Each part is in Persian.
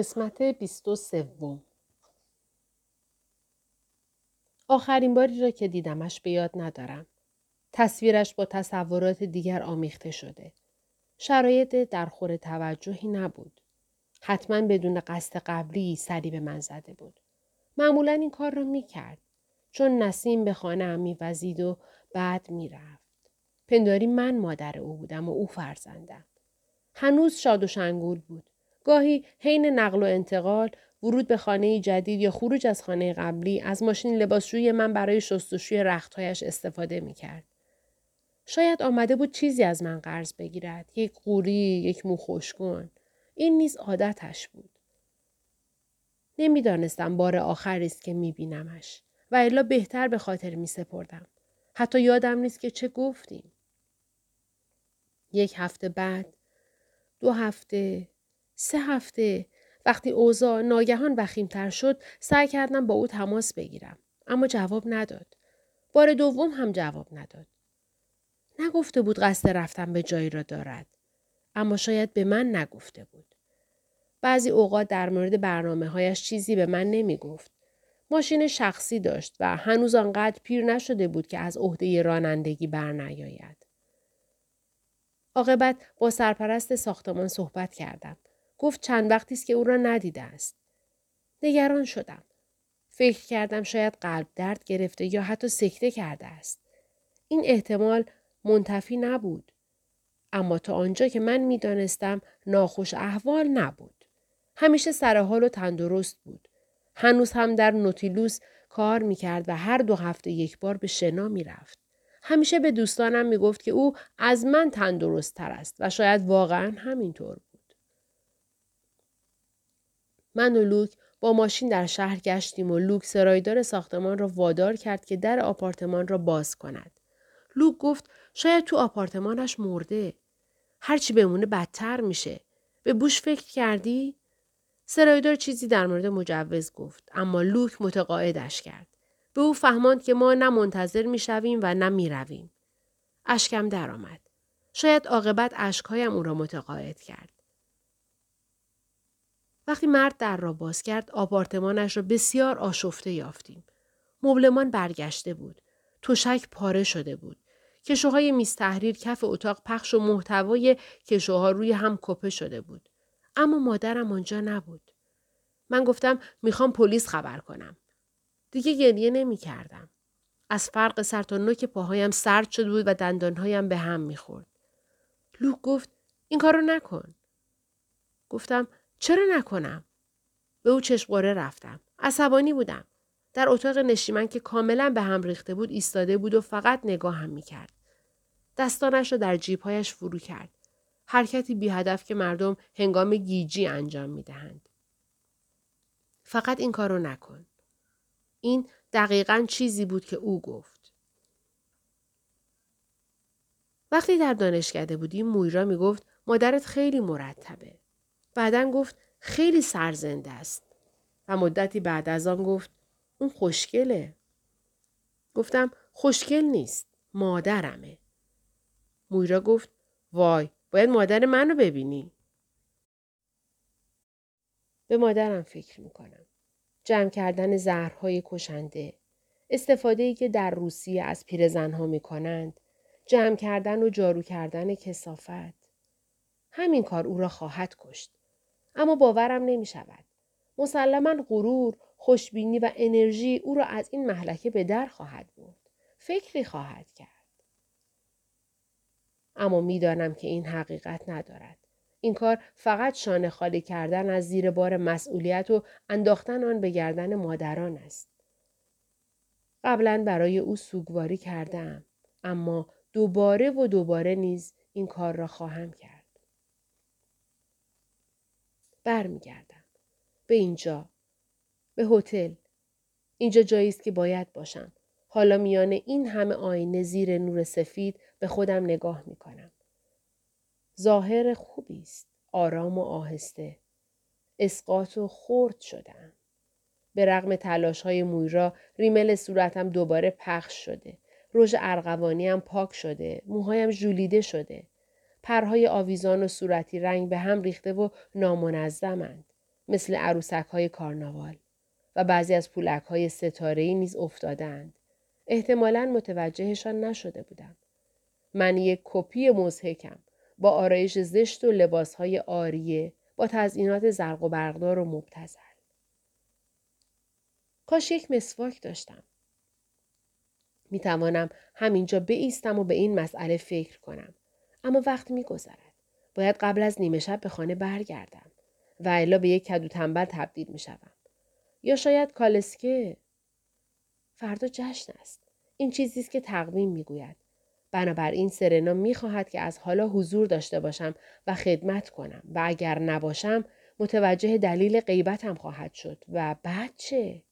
قسمت 23 آخرین باری را که دیدمش به یاد ندارم. تصویرش با تصورات دیگر آمیخته شده. شرایط در خور توجهی نبود. حتما بدون قصد قبلی سری به من زده بود. معمولا این کار را می کرد. چون نسیم به خانه هم می و بعد می رفت. پنداری من مادر او بودم و او فرزندم. هنوز شاد و شنگول بود. گاهی حین نقل و انتقال ورود به خانه جدید یا خروج از خانه قبلی از ماشین لباسشوی من برای شستشوی رختهایش استفاده می کرد. شاید آمده بود چیزی از من قرض بگیرد. یک قوری، یک مو خوشگون. این نیز عادتش بود. نمی‌دانستم بار آخری است که میبینمش و الا بهتر به خاطر می سپردم. حتی یادم نیست که چه گفتیم. یک هفته بعد، دو هفته، سه هفته وقتی اوضاع ناگهان وخیمتر شد سعی کردم با او تماس بگیرم اما جواب نداد بار دوم هم جواب نداد نگفته بود قصد رفتن به جایی را دارد اما شاید به من نگفته بود بعضی اوقات در مورد برنامه هایش چیزی به من نمی گفت. ماشین شخصی داشت و هنوز آنقدر پیر نشده بود که از عهده رانندگی برنیاید. عاقبت با سرپرست ساختمان صحبت کردم. گفت چند وقتی است که او را ندیده است. نگران شدم. فکر کردم شاید قلب درد گرفته یا حتی سکته کرده است. این احتمال منتفی نبود. اما تا آنجا که من می‌دانستم ناخوش احوال نبود. همیشه سرحال و تندرست بود. هنوز هم در نوتیلوس کار می‌کرد و هر دو هفته یک بار به شنا می‌رفت. همیشه به دوستانم می‌گفت که او از من تندرست تر است و شاید واقعا همینطور بود. من و لوک با ماشین در شهر گشتیم و لوک سرایدار ساختمان را وادار کرد که در آپارتمان را باز کند. لوک گفت شاید تو آپارتمانش مرده. هرچی بمونه بدتر میشه. به بوش فکر کردی؟ سرایدار چیزی در مورد مجوز گفت اما لوک متقاعدش کرد. به او فهماند که ما نه منتظر می‌شویم و نه می‌رویم. اشکم درآمد. شاید عاقبت اشکهایم او را متقاعد کرد. وقتی مرد در را باز کرد آپارتمانش را بسیار آشفته یافتیم. مبلمان برگشته بود. تشک پاره شده بود. کشوهای میز تحریر کف اتاق پخش و محتوای کشوها روی هم کپه شده بود. اما مادرم آنجا نبود. من گفتم می‌خوام پلیس خبر کنم. دیگه گریه نمی کردم. از فرق سر تا نوک پاهایم سرد شده بود و دندانهایم به هم می‌خورد. لوک گفت این کارو نکن. گفتم چرا نکنم؟ به او چشمقره رفتم. عصبانی بودم. در اتاق نشیمن که کاملا به هم ریخته بود ایستاده بود و فقط نگاه هم می‌کرد. دستانش را در جیبهایش فرو کرد. حرکتی بی هدف که مردم هنگام گیجی انجام می دهند. فقط این کارو نکن. این دقیقا چیزی بود که او گفت. وقتی در دانشکده بودیم مویرا می گفت مادرت خیلی مرتبه. بعدا گفت خیلی سرزنده است. و مدتی بعد از آن گفت اون خوشگله. گفتم خوشگل نیست. مادرمه. مویرا گفت وای باید مادر منو ببینی. به مادرم فکر می‌کنم. جمع کردن زهرهای کشنده. استفاده ای که در روسیه از پیرزنها می کنند. جمع کردن و جارو کردن کسافت. همین کار او را خواهد کشت. اما باورم نمی شود. مسلما غرور، خوشبینی و انرژی او را از این محلکه به در خواهد برد. فکری خواهد کرد. اما می‌دانم که این حقیقت ندارد. این کار فقط شانه خالی کردن از زیر بار مسئولیت و انداختن آن به گردن مادران است. قبلا برای او سوگواری کردم اما دوباره و دوباره نیز این کار را خواهم کرد. برمیگردم به اینجا به هتل اینجا جایی است که باید باشم حالا میان این همه آینه زیر نور سفید به خودم نگاه می کنم. ظاهر خوبی است. آرام و آهسته. اسقاط و خورد شدم. به رغم تلاش های مویرا ریمل صورتم دوباره پخش شده. رژ ارغوانیم پاک شده. موهایم ژولیده شده. پرهای آویزان و صورتی رنگ به هم ریخته و نامنظمند. مثل عروسک های کارناوال و بعضی از پولک های ستاره نیز افتادند. احتمالا متوجهشان نشده بودم. من یک کپی مزهکم با آرایش زشت و لباس های آریه با تزئینات زرق و برقدار و مبتزل. کاش یک مسواک داشتم. می توانم همینجا بیستم و به این مسئله فکر کنم. اما وقت می گذرد. باید قبل از نیمه شب به خانه برگردم. و الا به یک کدو تنبل تبدیل می شدم. یا شاید کالسکه فردا جشن است. این چیزی است که تقویم می‌گوید. بنابراین سرنا می‌خواهد که از حالا حضور داشته باشم و خدمت کنم و اگر نباشم متوجه دلیل غیبتم خواهد شد و بعد چه؟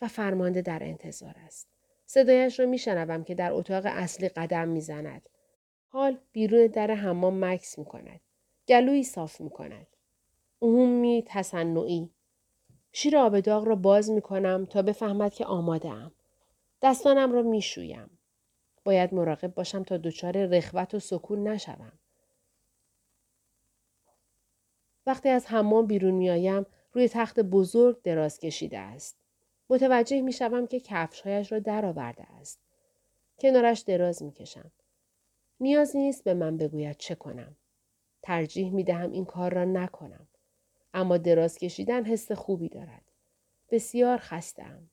و فرمانده در انتظار است. صدایش را میشنوم که در اتاق اصلی قدم می‌زند. حال بیرون در حمام مکس می کند. گلویی صاف می کند. عمومی تصنعی. شیر آب داغ را باز می کنم تا بفهمد که آماده ام. دستانم را می شویم. باید مراقب باشم تا دچار رخوت و سکون نشوم. وقتی از حمام بیرون می آیم روی تخت بزرگ دراز کشیده است. متوجه می شوم که کفشهایش را درآورده است. کنارش دراز می کشم. نیازی نیست به من بگوید چه کنم. ترجیح می دهم این کار را نکنم. اما دراز کشیدن حس خوبی دارد. بسیار خستم.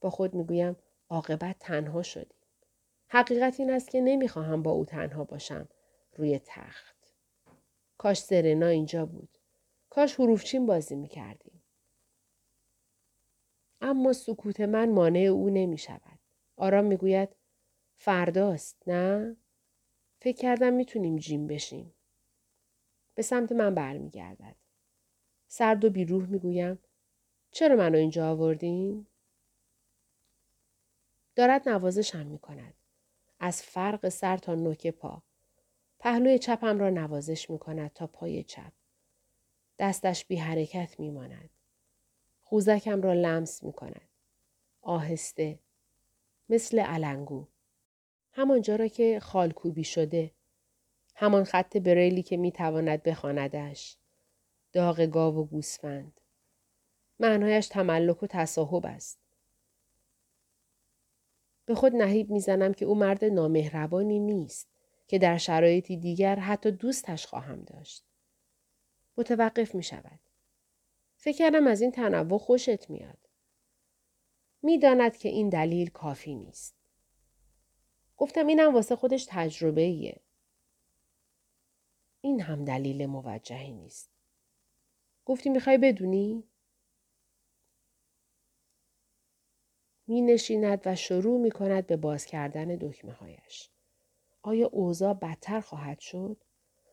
با خود می‌گویم عاقبت تنها شدیم. حقیقت این است که نمی‌خواهم با او تنها باشم روی تخت. کاش سرنا اینجا بود. کاش حروفچین بازی می‌کردیم. اما سکوت من مانع او نمی شود. آرام می‌گوید فرداست نه؟ فکر کردم می‌تونیم جیم بشیم. به سمت من برمیگردد. سرد و بیروح می‌گویم چرا منو اینجا آوردین؟ دارد نوازشم می کند. از فرق سر تا نوک پا. پهلوی چپم را نوازش می کند تا پای چپ. دستش بی حرکت می ماند. خوزکم را لمس می کند. آهسته. مثل علنگو. همانجا را که خالکوبی شده. همان خط بریلی که می تواند بخواندش. داغ گاو و گوسفند. معنایش تملک و تصاحب است. به خود نهیب می‌زنم که او مرد نامهربانی نیست که در شرایطی دیگر حتی دوستش خواهم داشت. متوقف می شود. فکر کردم از این تنوع خوشت میاد. می‌داند که این دلیل کافی نیست. گفتم اینم واسه خودش تجربه ایه. این هم دلیل موجهی نیست. گفتی می‌خوای بدونی؟ می نشیند و شروع می کند به باز کردن دکمه هایش. آیا اوضاع بدتر خواهد شد؟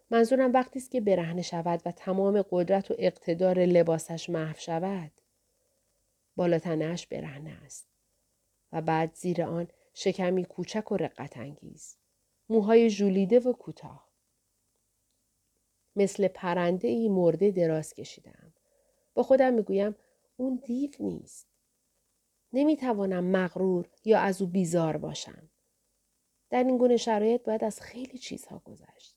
منظورم وقتی است که برهنه شود و تمام قدرت و اقتدار لباسش محو شود. بالاتنش برهنه است. و بعد زیر آن شکمی کوچک و رقت انگیز. موهای ژولیده و کوتاه. مثل پرنده ای مرده دراز کشیدم. با خودم می‌گویم اون دیو نیست. نمی‌توانم مغرور یا از او بیزار باشم. در این گونه شرایط باید از خیلی چیزها گذشت.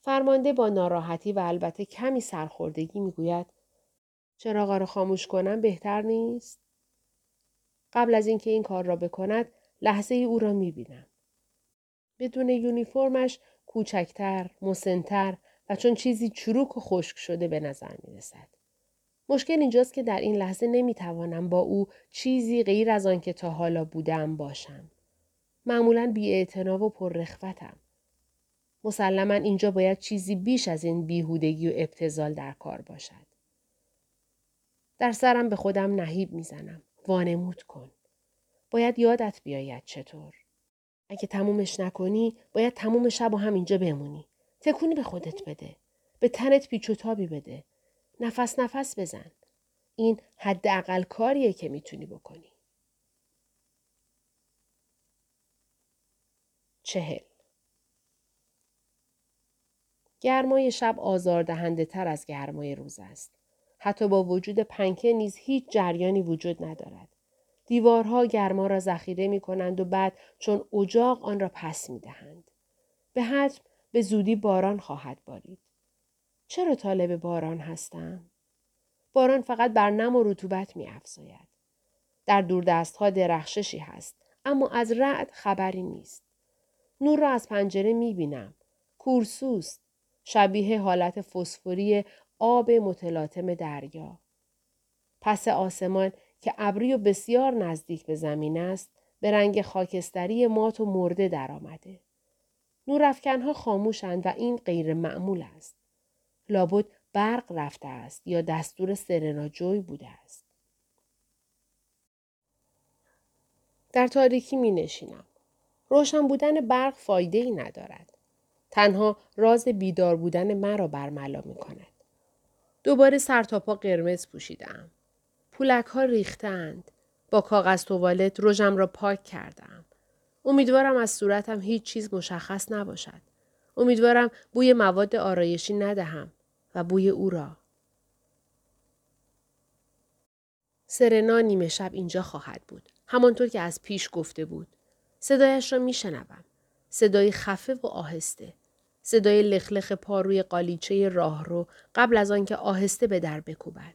فرمانده با ناراحتی و البته کمی سرخوردگی می‌گوید چراغا را خاموش کنم بهتر نیست؟ قبل از اینکه این کار را بکند لحظه ای او را می‌بینم. بدون یونیفرمش کوچکتر، مسنتر و چون چیزی چروک و خشک شده به نظر می رسد. مشکل اینجاست که در این لحظه نمی‌توانم با او چیزی غیر از آن که تا حالا بودم باشم. معمولا بی و پررخوتم. مسلما اینجا باید چیزی بیش از این بیهودگی و ابتزال در کار باشد. در سرم به خودم نهیب می‌زنم. وانمود کن. باید یادت بیاید چطور. اگه تمومش نکنی باید تموم شب و هم اینجا بمونی. تکونی به خودت بده. به تنت پیچ و تابی بده. نفس نفس بزن. این حداقل کاریه که می‌تونی بکنی. چهل گرمای شب آزاردهنده تر از گرمای روز است. حتی با وجود پنکه نیز هیچ جریانی وجود ندارد. دیوارها گرما را ذخیره می کنند و بعد چون اجاق آن را پس می دهند. به حتم به زودی باران خواهد بارید. چرا طالب باران هستم؟ باران فقط بر نم و رطوبت می افزاید. در دست ها درخششی هست اما از رعد خبری نیست. نور را از پنجره می بینم. کورسوست. شبیه حالت فسفوری آب متلاطم دریا. پس آسمان که ابری و بسیار نزدیک به زمین است به رنگ خاکستری مات و مرده درآمده. نورافکنها خاموشند و این غیر معمول است. لابد برق رفته است یا دستور سرنا جوی بوده است. در تاریکی می نشینم. روشن بودن برق فایده ای ندارد. تنها راز بیدار بودن مرا برملا می کند. دوباره سرتاپا قرمز پوشیدم. پولک ها ریختند. با کاغذ توالت رژم را پاک کردم. امیدوارم از صورتم هیچ چیز مشخص نباشد. امیدوارم بوی مواد آرایشی ندهم و بوی او را. سرنا نیمه شب اینجا خواهد بود. همانطور که از پیش گفته بود. صدایش را میشنوم. صدای خفه و آهسته. صدای لخلخ پا روی قالیچه راهرو قبل از آنکه آهسته به در بکوبد.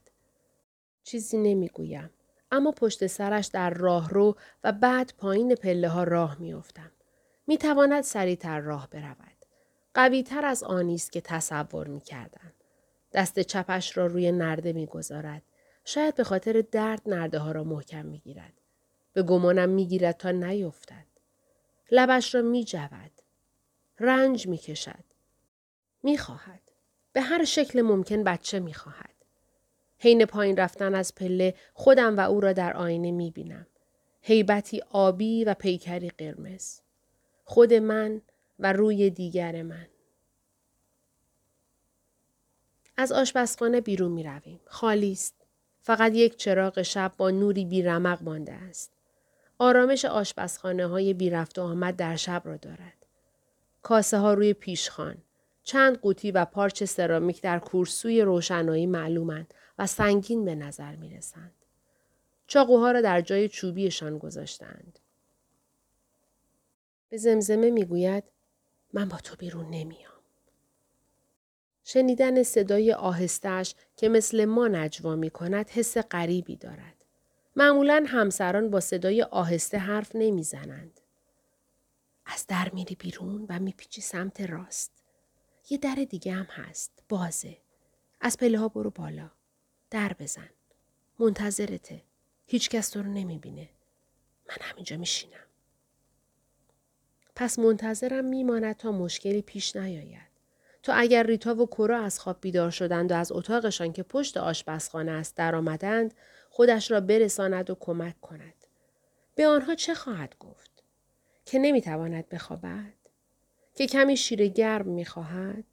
چیزی نمی‌گویم. اما پشت سرش در راهرو و بعد پایین پله ها راه میافتم. می تواند سریعتر راه برود. قوی تر از آنی است که تصور می کردم. دست چپش را روی نرده می گذارد. شاید به خاطر درد نرده ها را محکم می گیرد. به گمانم می گیرد تا نیفتد. لبش را می جود. رنج می کشد. می خواهد. به هر شکل ممکن بچه می خواهد. حین پایین رفتن از پله خودم و او را در آینه می بینم. حیبتی آبی و پیکری قرمز. خود من و روی دیگر من. از آشپزخانه بیرون می رویم. خالی است. فقط یک چراغ شب با نوری بیرمق مانده است. آرامش آشپزخانه های بی رفت آمد در شب را دارد. کاسه ها روی پیشخان. چند قوطی و پارچ سرامیک در کورسوی روشنایی معلومند و سنگین به نظر می رسند. چاقوها را در جای چوبیشان گذاشتند. به زمزمه می گوید من با تو بیرون نمیام. شنیدن صدای آهستش که مثل ما نجوا می کند حس غریبی دارد. معمولا همسران با صدای آهسته حرف نمی‌زنند. از در میری بیرون و میپیچی سمت راست. یه در دیگه هم هست. بازه. از پله ها برو بالا. در بزن. منتظرته. هیچکس تو رو نمی‌بینه. من همینجا میشینم. پس منتظرم میماند تا مشکلی پیش نیاید. تا اگر ریتا و کرا از خواب بیدار شدند و از اتاقشان که پشت آشپزخانه است درآمدند خودش را برساند و کمک کند. به آنها چه خواهد گفت؟ که نمی‌تواند بخوابد؟ که کمی شیر گرم می‌خواهد؟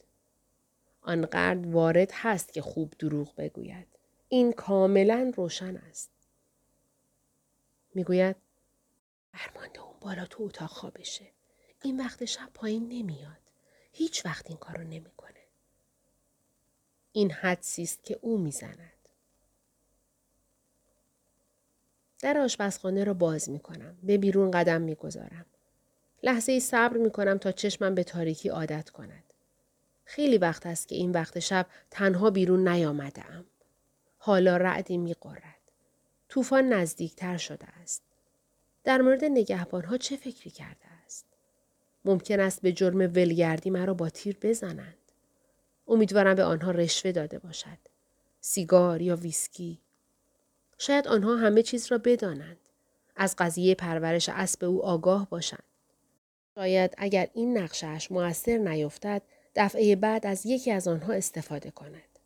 آنقدر وارد هست که خوب دروغ بگوید. این کاملا روشن است. می‌گوید برمانده اون بالا تو اتاق خوابشه. این وقت شب پایین نمیاد. هیچ وقت این کارو نمی‌کنه. این حدسی است که او می‌زند. در آشپزخانه را باز می کنم. به بیرون قدم می گذارم. لحظه ای صبر می کنم تا چشمم به تاریکی عادت کند. خیلی وقت است که این وقت شب تنها بیرون نیامده ام. حالا رعدی می قرد. طوفان نزدیکتر شده است. در مورد نگهبانها چه فکری کرده است؟ ممکن است به جرم ولگردی مرا با تیر بزنند. امیدوارم به آنها رشوه داده باشد. سیگار یا ویسکی شاید آنها همه چیز را بدانند. از قضیه پرورش اسب او آگاه باشند. شاید اگر این نقشش موثر نیفتد دفعه بعد از یکی از آنها استفاده کند.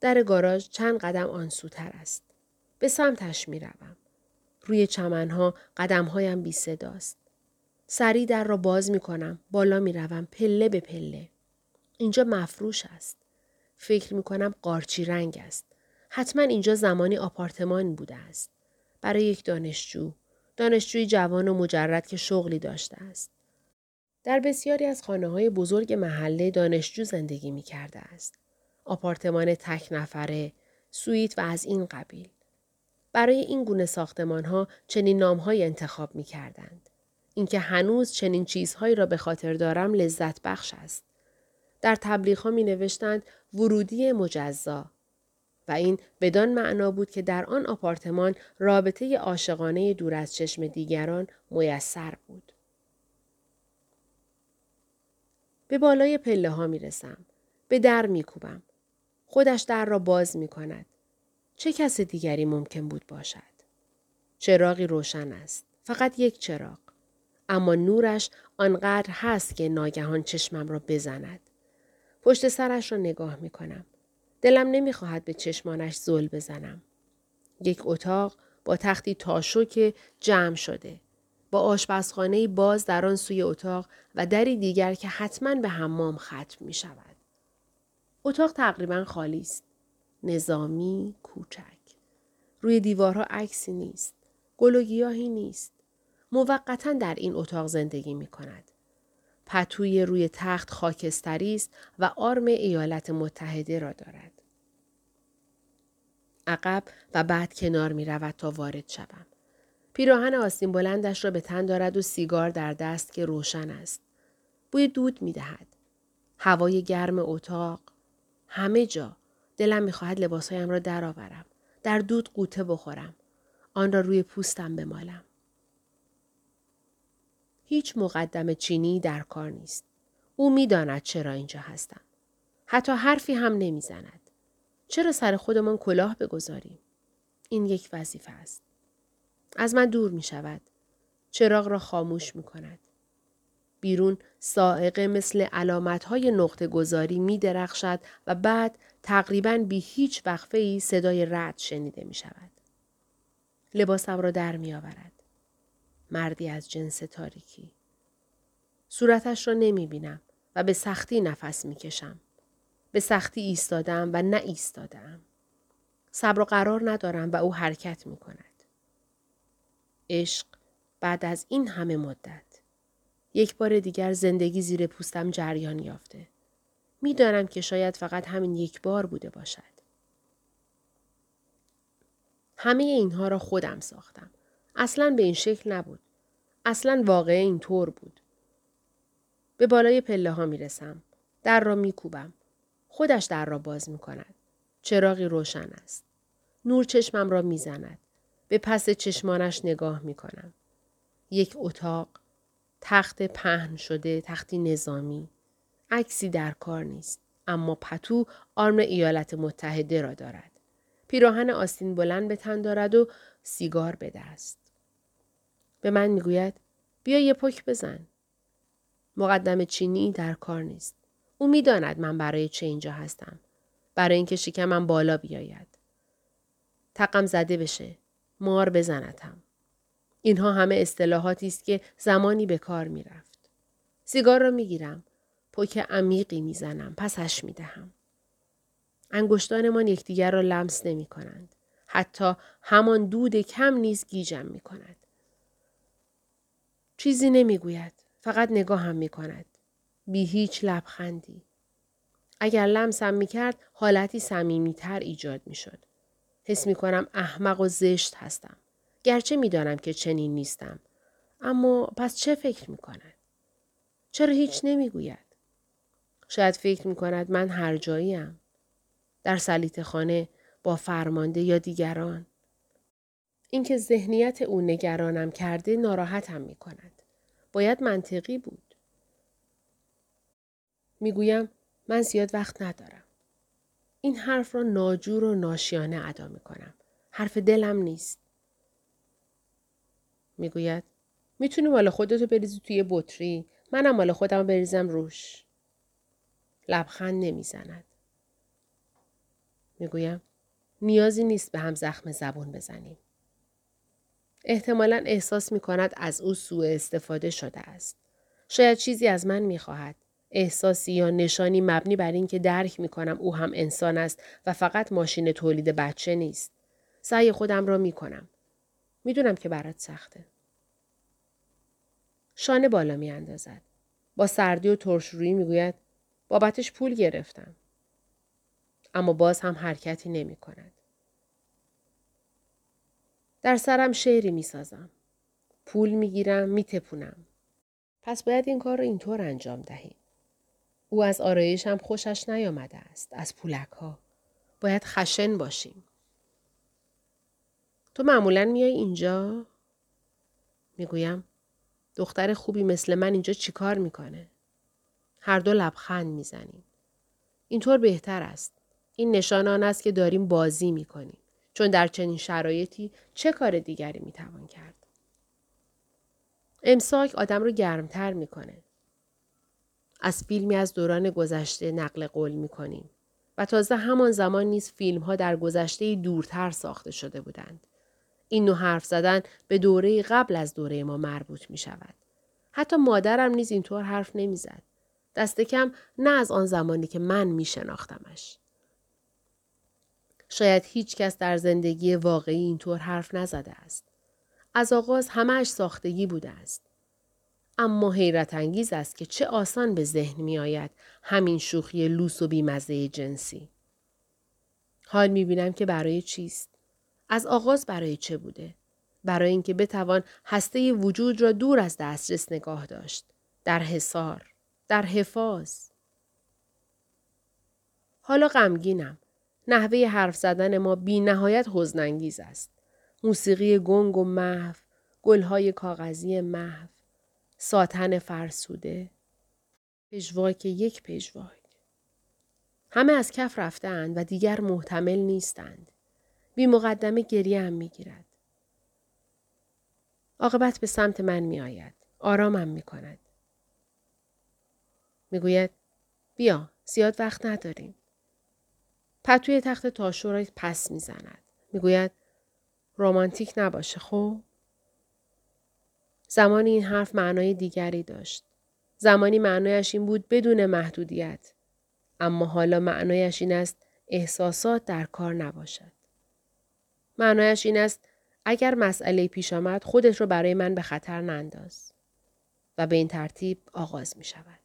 در گاراژ چند قدم آن سوتر است. به سمتش می روم. روی چمنها قدمهایم بی صداست. سری در را باز می کنم. بالا می روم پله به پله. اینجا مفروش است. فکر می کنم قارچی رنگ است. حتما اینجا زمانی آپارتمان بوده است. برای یک دانشجو. دانشجوی جوان و مجرد که شغلی داشته است. در بسیاری از خانه های بزرگ محله دانشجو زندگی می کرده است. آپارتمان تک نفره، سویت و از این قبیل. برای این گونه ساختمان ها چنین نام های انتخاب می کردند. اینکه هنوز چنین چیزهایی را به خاطر دارم لذت بخش است. در تبلیغ ها می نوشتند ورودی مجزا و این بدان معنا بود که در آن آپارتمان رابطه عاشقانه دور از چشم دیگران میسر بود. به بالای پله ها می رسم. به در می کوبم. خودش در را باز می کند. چه کس دیگری ممکن بود باشد؟ چراغی روشن است. فقط یک چراغ. اما نورش آنقدر هست که ناگهان چشمم را بزند. پشت سرش را نگاه می کنم. دلم نمی‌خواهد به چشمانش زل بزنم. یک اتاق با تختی تاشو که جمع شده. با آشپزخانه باز در آن سوی اتاق و دری دیگر که حتما به حمام ختم می شود. اتاق تقریبا خالی است. نظامی کوچک. روی دیوارها عکسی نیست. گل و گیاهی نیست. موقتا در این اتاق زندگی می کند. پتوی روی تخت خاکستری است و آرم ایالات متحده را دارد. عقب و بعد کنار می رود تا وارد شوم. پیراهن آستین بلندش را به تن دارد و سیگار در دست که روشن است. بوی دود می دهد. هوای گرم اتاق. همه جا. دلم می خواهد لباسهایم را درآورم. در دود قوطه بخورم. آن را روی پوستم بمالم. هیچ مقدم چینی در کار نیست. او می‌داند چرا اینجا هستم. حتی حرفی هم نمی‌زند. چرا سر خودمان کلاه بگذاریم؟ این یک وظیفه است. از من دور می شود. چراغ را خاموش می کند. بیرون سائقه مثل علامت های نقطه گذاری می درخشد و بعد تقریبا بی هیچ وقفه ای صدای رد شنیده می شود. لباسم را در می آورد. مردی از جنس تاریکی. صورتش را نمی بینم و به سختی نفس می کشم. به سختی ایستادم و نه ایستادم. صبر و قرار ندارم و او حرکت می کند. عشق بعد از این همه مدت. یک بار دیگر زندگی زیر پوستم جریان یافته. می‌دانم که شاید فقط همین یک بار بوده باشد. همه اینها را خودم ساختم. اصلا به این شکل نبود. اصلا واقعه این طور بود. به بالای پله ها می رسم. در را می کوبم. خودش در را باز می کند. چراغی روشن است. نور چشمم را می زند. به پس چشمانش نگاه می کنم. یک اتاق، تخت پهن شده، تختی نظامی. عکسی در کار نیست. اما پتو آرم ایالات متحده را دارد. پیراهن آستین بلند به تن دارد و سیگار به دست. به من می‌گوید بیا یه پک بزن. مقدم چینی در کار نیست. او می‌داند من برای چه اینجا هستم. برای اینکه شکمم بالا بیاید. تقم زده بشه. مار بزنتم. اینها همه اصطلاحاتی است که زمانی به کار می‌رفت. سیگار را می‌گیرم. پک عمیقی می‌زنم. پسش می‌دهم. انگشتانمان یکدیگر را لمس نمی کنند. حتی همان دود کم نیز گیجم می کند. چیزی نمی‌گوید. فقط نگاه هم می کند. بی هیچ لبخندی. اگر لمسم می کرد حالتی تر ایجاد می شد. حس می کنم احمق و زشت هستم. گرچه می دانم که چنین نیستم. اما پس چه فکر می کند؟ چرا هیچ نمی گوید؟ شاید فکر می کند من هر جاییم. در سلیت خانه با فرمانده یا دیگران. اینکه ذهنیت او نگرانم کرده ناراحتم می کند. باید منطقی بود. می‌گویم من زیاد وقت ندارم. این حرف را ناجور و ناشیانه ادا می کنم. حرف دلم نیست. می‌گوید می‌تونی مال خودتو بریزی توی بطری منم مال خودم بریزم روش. لبخند نمی‌زند. می‌گویم نیازی نیست به هم زخم زبون بزنیم. احتمالا احساس می کند از او سوء استفاده شده است. شاید چیزی از من می خواهد. احساسی یا نشانی مبنی بر اینکه درک می کنم او هم انسان است و فقط ماشین تولید بچه نیست. سعی خودم را می کنم. می دونم که برات سخته. شانه بالا می اندازد. با سردی و ترشرویی می گوید بابتش پول گرفتم. اما باز هم حرکتی نمی کند. در سرم شعری می سازم. پول می‌گیرم میتپونم. پس باید این کار رو اینطور انجام دهیم. او از آرایش هم خوشش نیامده است. از پولک ها. باید خشن باشیم. تو معمولا میای اینجا؟ می‌گویم دختر خوبی مثل من اینجا چیکار می‌کنه؟ هر دو لبخند می‌زنیم. اینطور بهتر است. این نشان آن است که داریم بازی می‌کنیم. چون در چنین شرایطی چه کار دیگری می‌توان کرد؟ امساک آدم رو گرمتر می‌کنه. از فیلمی از دوران گذشته نقل قول می‌کنیم. و تازه همان زمان نیز فیلم ها در گذشته دورتر ساخته شده بودند. این نوع حرف زدن به دوره قبل از دوره ما مربوط می شود. حتی مادرم نیز اینطور حرف نمی‌زد. دست کم نه از آن زمانی که من می شناختمش. شاید هیچ کس در زندگی واقعی اینطور حرف نزده است. از آغاز همهش ساختگی بوده است. اما حیرت انگیز است که چه آسان به ذهن می آید همین شوخی لوس و بیمزه جنسی. حال می بینم که برای چیست؟ از آغاز برای چه بوده؟ برای اینکه بتوان هسته وجود را دور از دسترس نگاه داشت. در حصار. در حفاظ. حالا غمگینم. نحوه حرف زدن ما بی نهایت حزنانگیز است. موسیقی گنگ و محو، گلهای کاغذی محو، ساتن فرسوده، پژواک یک پژواک. همه از کف رفتند و دیگر محتمل نیستند. بی مقدمه گریه هم می گیرد. عاقبت به سمت من می آید. آرامم می کند. می گوید بیا زیاد وقت نداریم. پتوی تخت تاشو را پس می زند. می گوید رومانتیک نباشه خب؟ زمانی این حرف معنای دیگری داشت. زمانی معنایش این بود بدون محدودیت. اما حالا معنایش این است احساسات در کار نباشد. معنایش این است اگر مسئله پیش آمد خودت رو برای من به خطر ننداز. و به این ترتیب آغاز می شود.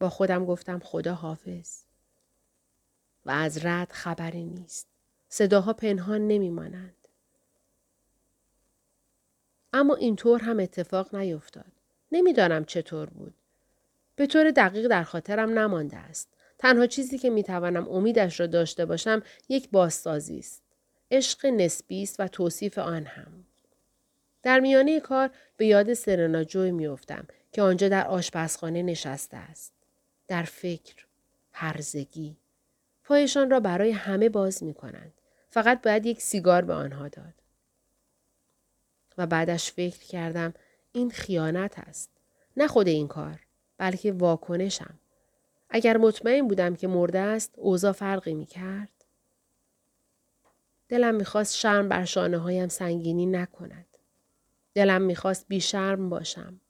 با خودم گفتم خدا حافظ. و از رد خبری نیست. صداها پنهان نمی مانند. اما اینطور هم اتفاق نیفتاد. نمی‌دانم چطور بود. به طور دقیق در خاطرم نمانده است. تنها چیزی که می‌توانم امیدش را داشته باشم یک بازسازی است. عشق نسبی است و توصیف آن هم. در میانه کار به یاد سرنا جوی میافتم که آنجا در آشپزخانه نشسته است. در فکر، هرزگی. پایشان را برای همه باز می کنند. فقط باید یک سیگار به آنها داد. و بعدش فکر کردم این خیانت است. نه خود این کار بلکه واکنشم. اگر مطمئن بودم که مرده است اوضاع فرقی می کرد. دلم می‌خواست شرم بر شانه هایم سنگینی نکند. دلم می‌خواست بی شرم باشم.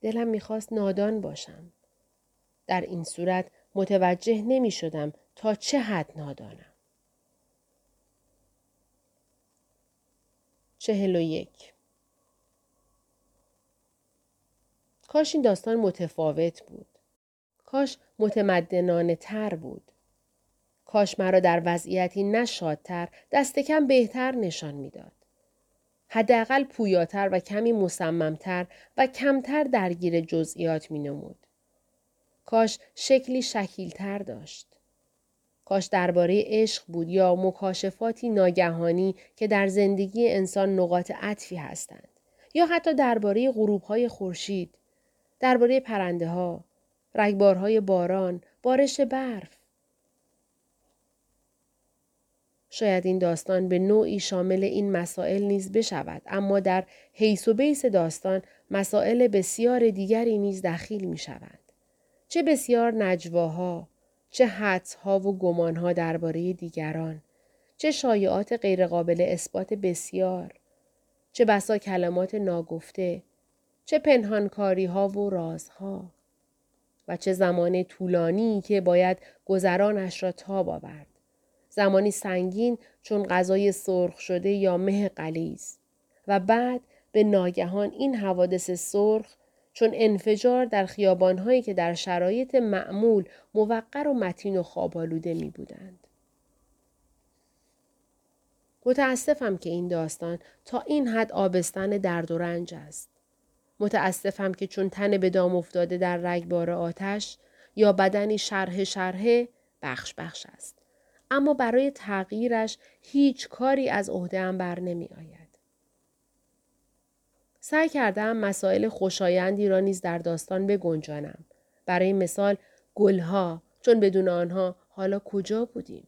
دلم می‌خواست نادان باشم. در این صورت متوجه نمی شدم تا چه حد نادانم. چهل و یک کاش این داستان متفاوت بود. کاش متمدنانه تر بود. کاش مرا در وضعیتی نشادتر دست کم بهتر نشان می‌داد. حداقل پویاتر و کمی مصممتر و کمتر درگیر جزئیات می نمود. کاش شکلی شکیلتر داشت. کاش درباره عشق بود یا مکاشفاتی ناگهانی که در زندگی انسان نقاط عطفی هستند یا حتی درباره غروبهای خورشید درباره پرنده ها رگبارهای باران بارش برف شاید این داستان به نوعی شامل این مسائل نیز بشود اما در حیث و بیس داستان مسائل بسیار دیگری نیز دخیل می شوند. چه بسیار نجواها، چه حدسها و گمانها درباره دیگران، چه شایعات غیرقابل اثبات بسیار، چه بسا کلمات ناگفته، چه پنهانکاری ها و رازها و چه زمان طولانی که باید گذرانش را تاب آورد. زمانی سنگین چون غذای سرخ شده یا مه قلیز و بعد به ناگهان این حوادث سرخ چون انفجار در خیابانهایی که در شرایط معمول موقر و متین و خوابالوده می بودند. متاسفم که این داستان تا این حد آبستن درد و رنج است. متاسفم که چون تن به دام افتاده در رگبار آتش یا بدنی شرح شرحه بخش بخش است. اما برای تغییرش هیچ کاری از عهدهام بر نمی آید. سعی کردم مسائل خوشایندی را نیز در داستان بگنجانم. برای مثال گلها چون بدون آنها حالا کجا بودیم؟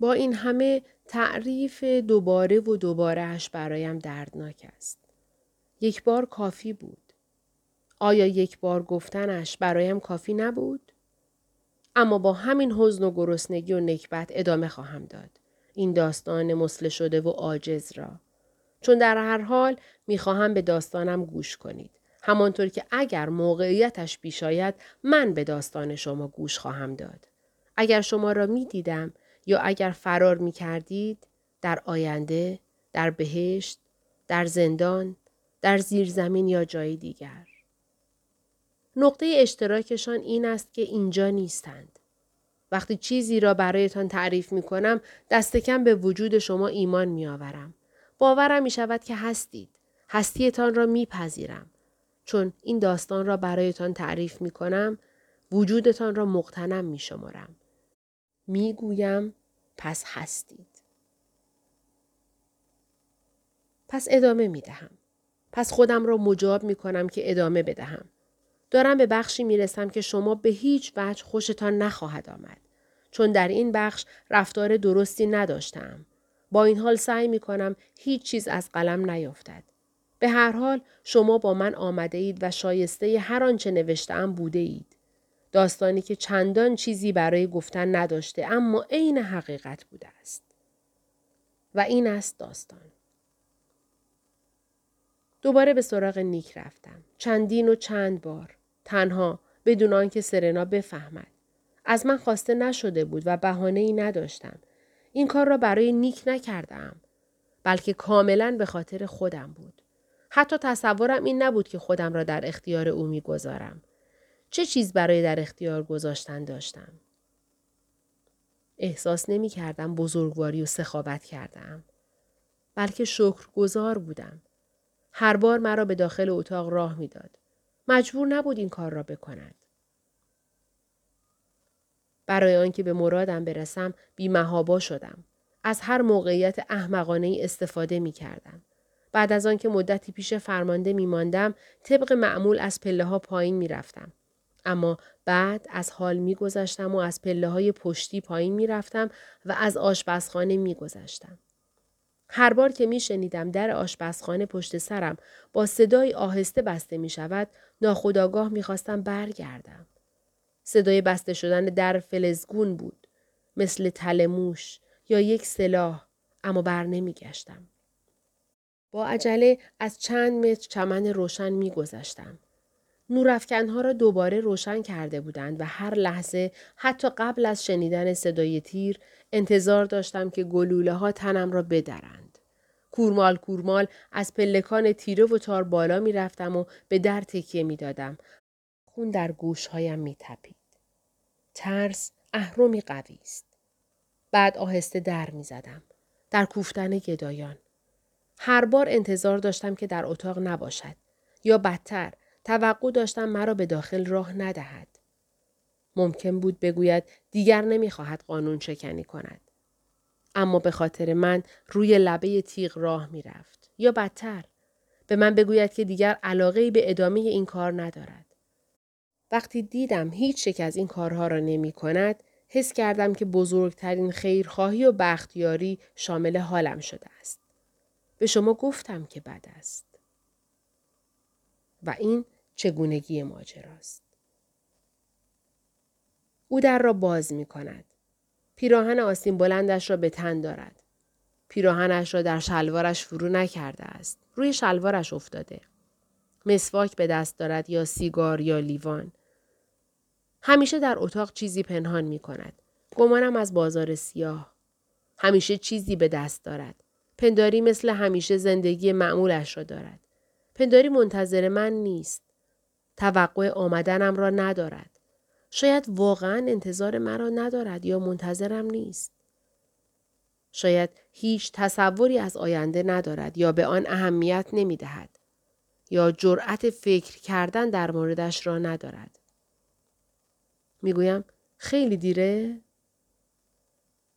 با این همه تعریف دوباره و دوبارهش برایم دردناک است. یک بار کافی بود. آیا یک بار گفتنش برایم کافی نبود؟ اما با همین حزن و گرسنگی و نکبت ادامه خواهم داد. این داستان مسله شده و عاجز را. چون در هر حال می‌خواهم به داستانم گوش کنید. همانطور که اگر موقعیتش بیشاید من به داستان شما گوش خواهم داد. اگر شما را می دیدم یا اگر فرار می کردید در آینده، در بهشت، در زندان، در زیرزمین یا جای دیگر. نقطه اشتراکشان این است که اینجا نیستند. وقتی چیزی را برایتان تعریف می کنم دست کم به وجود شما ایمان می آورم. باورم می شود که هستید. هستیتان را می پذیرم. چون این داستان را برایتان تعریف می کنم وجودتان را مقتنم می شمارم. می گویم پس هستید. پس ادامه می دهم. پس خودم را مجاب می کنم که ادامه بدهم. دارم به بخشی می رسم که شما به هیچ وجه خوشتان نخواهد آمد. چون در این بخش رفتار درستی نداشتم. با این حال سعی می کنم هیچ چیز از قلم نیفتد. به هر حال شما با من آمده اید و شایسته هر آنچه نوشتم بوده اید. داستانی که چندان چیزی برای گفتن نداشته اما عین حقیقت بوده است. و این است داستان. دوباره به سراغ نیک رفتم. چندین و چند بار. تنها بدون آنکه سرنا بفهمد. از من خواسته نشده بود و بهانه ای نداشتم. این کار را برای نیک نکردم. بلکه کاملا به خاطر خودم بود. حتی تصورم این نبود که خودم را در اختیار او می‌گذارم. چه چیز برای در اختیار گذاشتن داشتم؟ احساس نمی کردم بزرگواری و سخاوت کردم. بلکه شکرگزار بودم. هر بار مرا به داخل اتاق راه می‌داد. مجبور نبود این کار را بکند. برای آنکه به مرادم برسم بیمهابا شدم. از هر موقعیت احمقانه استفاده می کردم. بعد از آنکه مدتی پیش فرمانده می ماندم طبق معمول از پله ها پایین می رفتم. اما بعد از حال می گذشتم و از پله های پشتی پایین می رفتم و از آشپزخانه می گذشتم. هر بار که می شنیدم در آشپزخانه پشت سرم با صدای آهسته بسته می شود ناخداگاه می خواستم برگردم. صدای بسته شدن در فلزگون بود. مثل تلموش یا یک سلاح اما بر نمی گشتم. با عجله از چند متر چمن روشن می گذشتم. نورافکنها را دوباره روشن کرده بودند و هر لحظه حتی قبل از شنیدن صدای تیر انتظار داشتم که گلوله ها تنم را بدرند. کورمال کورمال از پلکان تیره و تار بالا می رفتم و به در تکیه می دادم. خون در گوشهایم می تپید. ترس اهرمی قوی است. بعد آهسته در می زدم. در کوفتن گدایان. هر بار انتظار داشتم که در اتاق نباشد. یا بدتر توقع داشتم مرا به داخل راه ندهد. ممکن بود بگوید دیگر نمی‌خواهد قانون شکنی کند. اما به خاطر من روی لبه تیغ راه می‌رفت. یا بدتر به من بگوید که دیگر علاقه به ادامه این کار ندارد. وقتی دیدم هیچ یک از این کارها را نمی کند، حس کردم که بزرگترین خیرخواهی و بختیاری شامل حالم شده است. به شما گفتم که بد است. و این چگونگی ماجراست. او در را باز می کند. پیراهن آسین بلندش را به تن دارد. پیراهنش را در شلوارش فرو نکرده است. روی شلوارش افتاده. مسواک به دست دارد یا سیگار یا لیوان. همیشه در اتاق چیزی پنهان می کند. گمانم از بازار سیاه. همیشه چیزی به دست دارد. پنداری مثل همیشه زندگی معمولش را دارد. پنداری منتظر من نیست. توقع آمدنم را ندارد. شاید واقعا انتظار مرا ندارد یا منتظرم نیست. شاید هیچ تصوری از آینده ندارد یا به آن اهمیت نمی دهد. یا جرأت فکر کردن در موردش را ندارد. می‌گویم خیلی دیره؟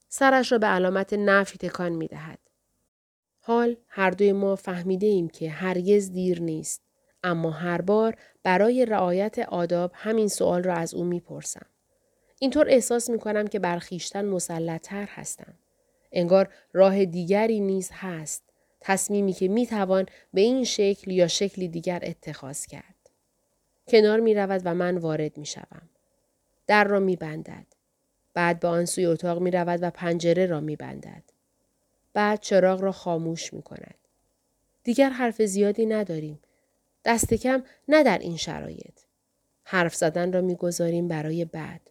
سرش را به علامت نفی تکان می دهد. حال هر دوی ما فهمیده ایم که هرگز دیر نیست. اما هر بار برای رعایت آداب همین سوال را از او می‌پرسم. اینطور احساس می کنم که برخیشتن مسلطتر هستم. انگار راه دیگری نیز هست. تصمیمی که می توان به این شکل یا شکلی دیگر اتخاذ کرد. کنار می و من وارد می شوم. در را می بندد. بعد به آن سوی اتاق می رود و پنجره را می بندد. بعد چراغ را خاموش می کند. دیگر حرف زیادی نداریم. دست کم نه در این شرایط. حرف زدن را می‌گذاریم برای بعد.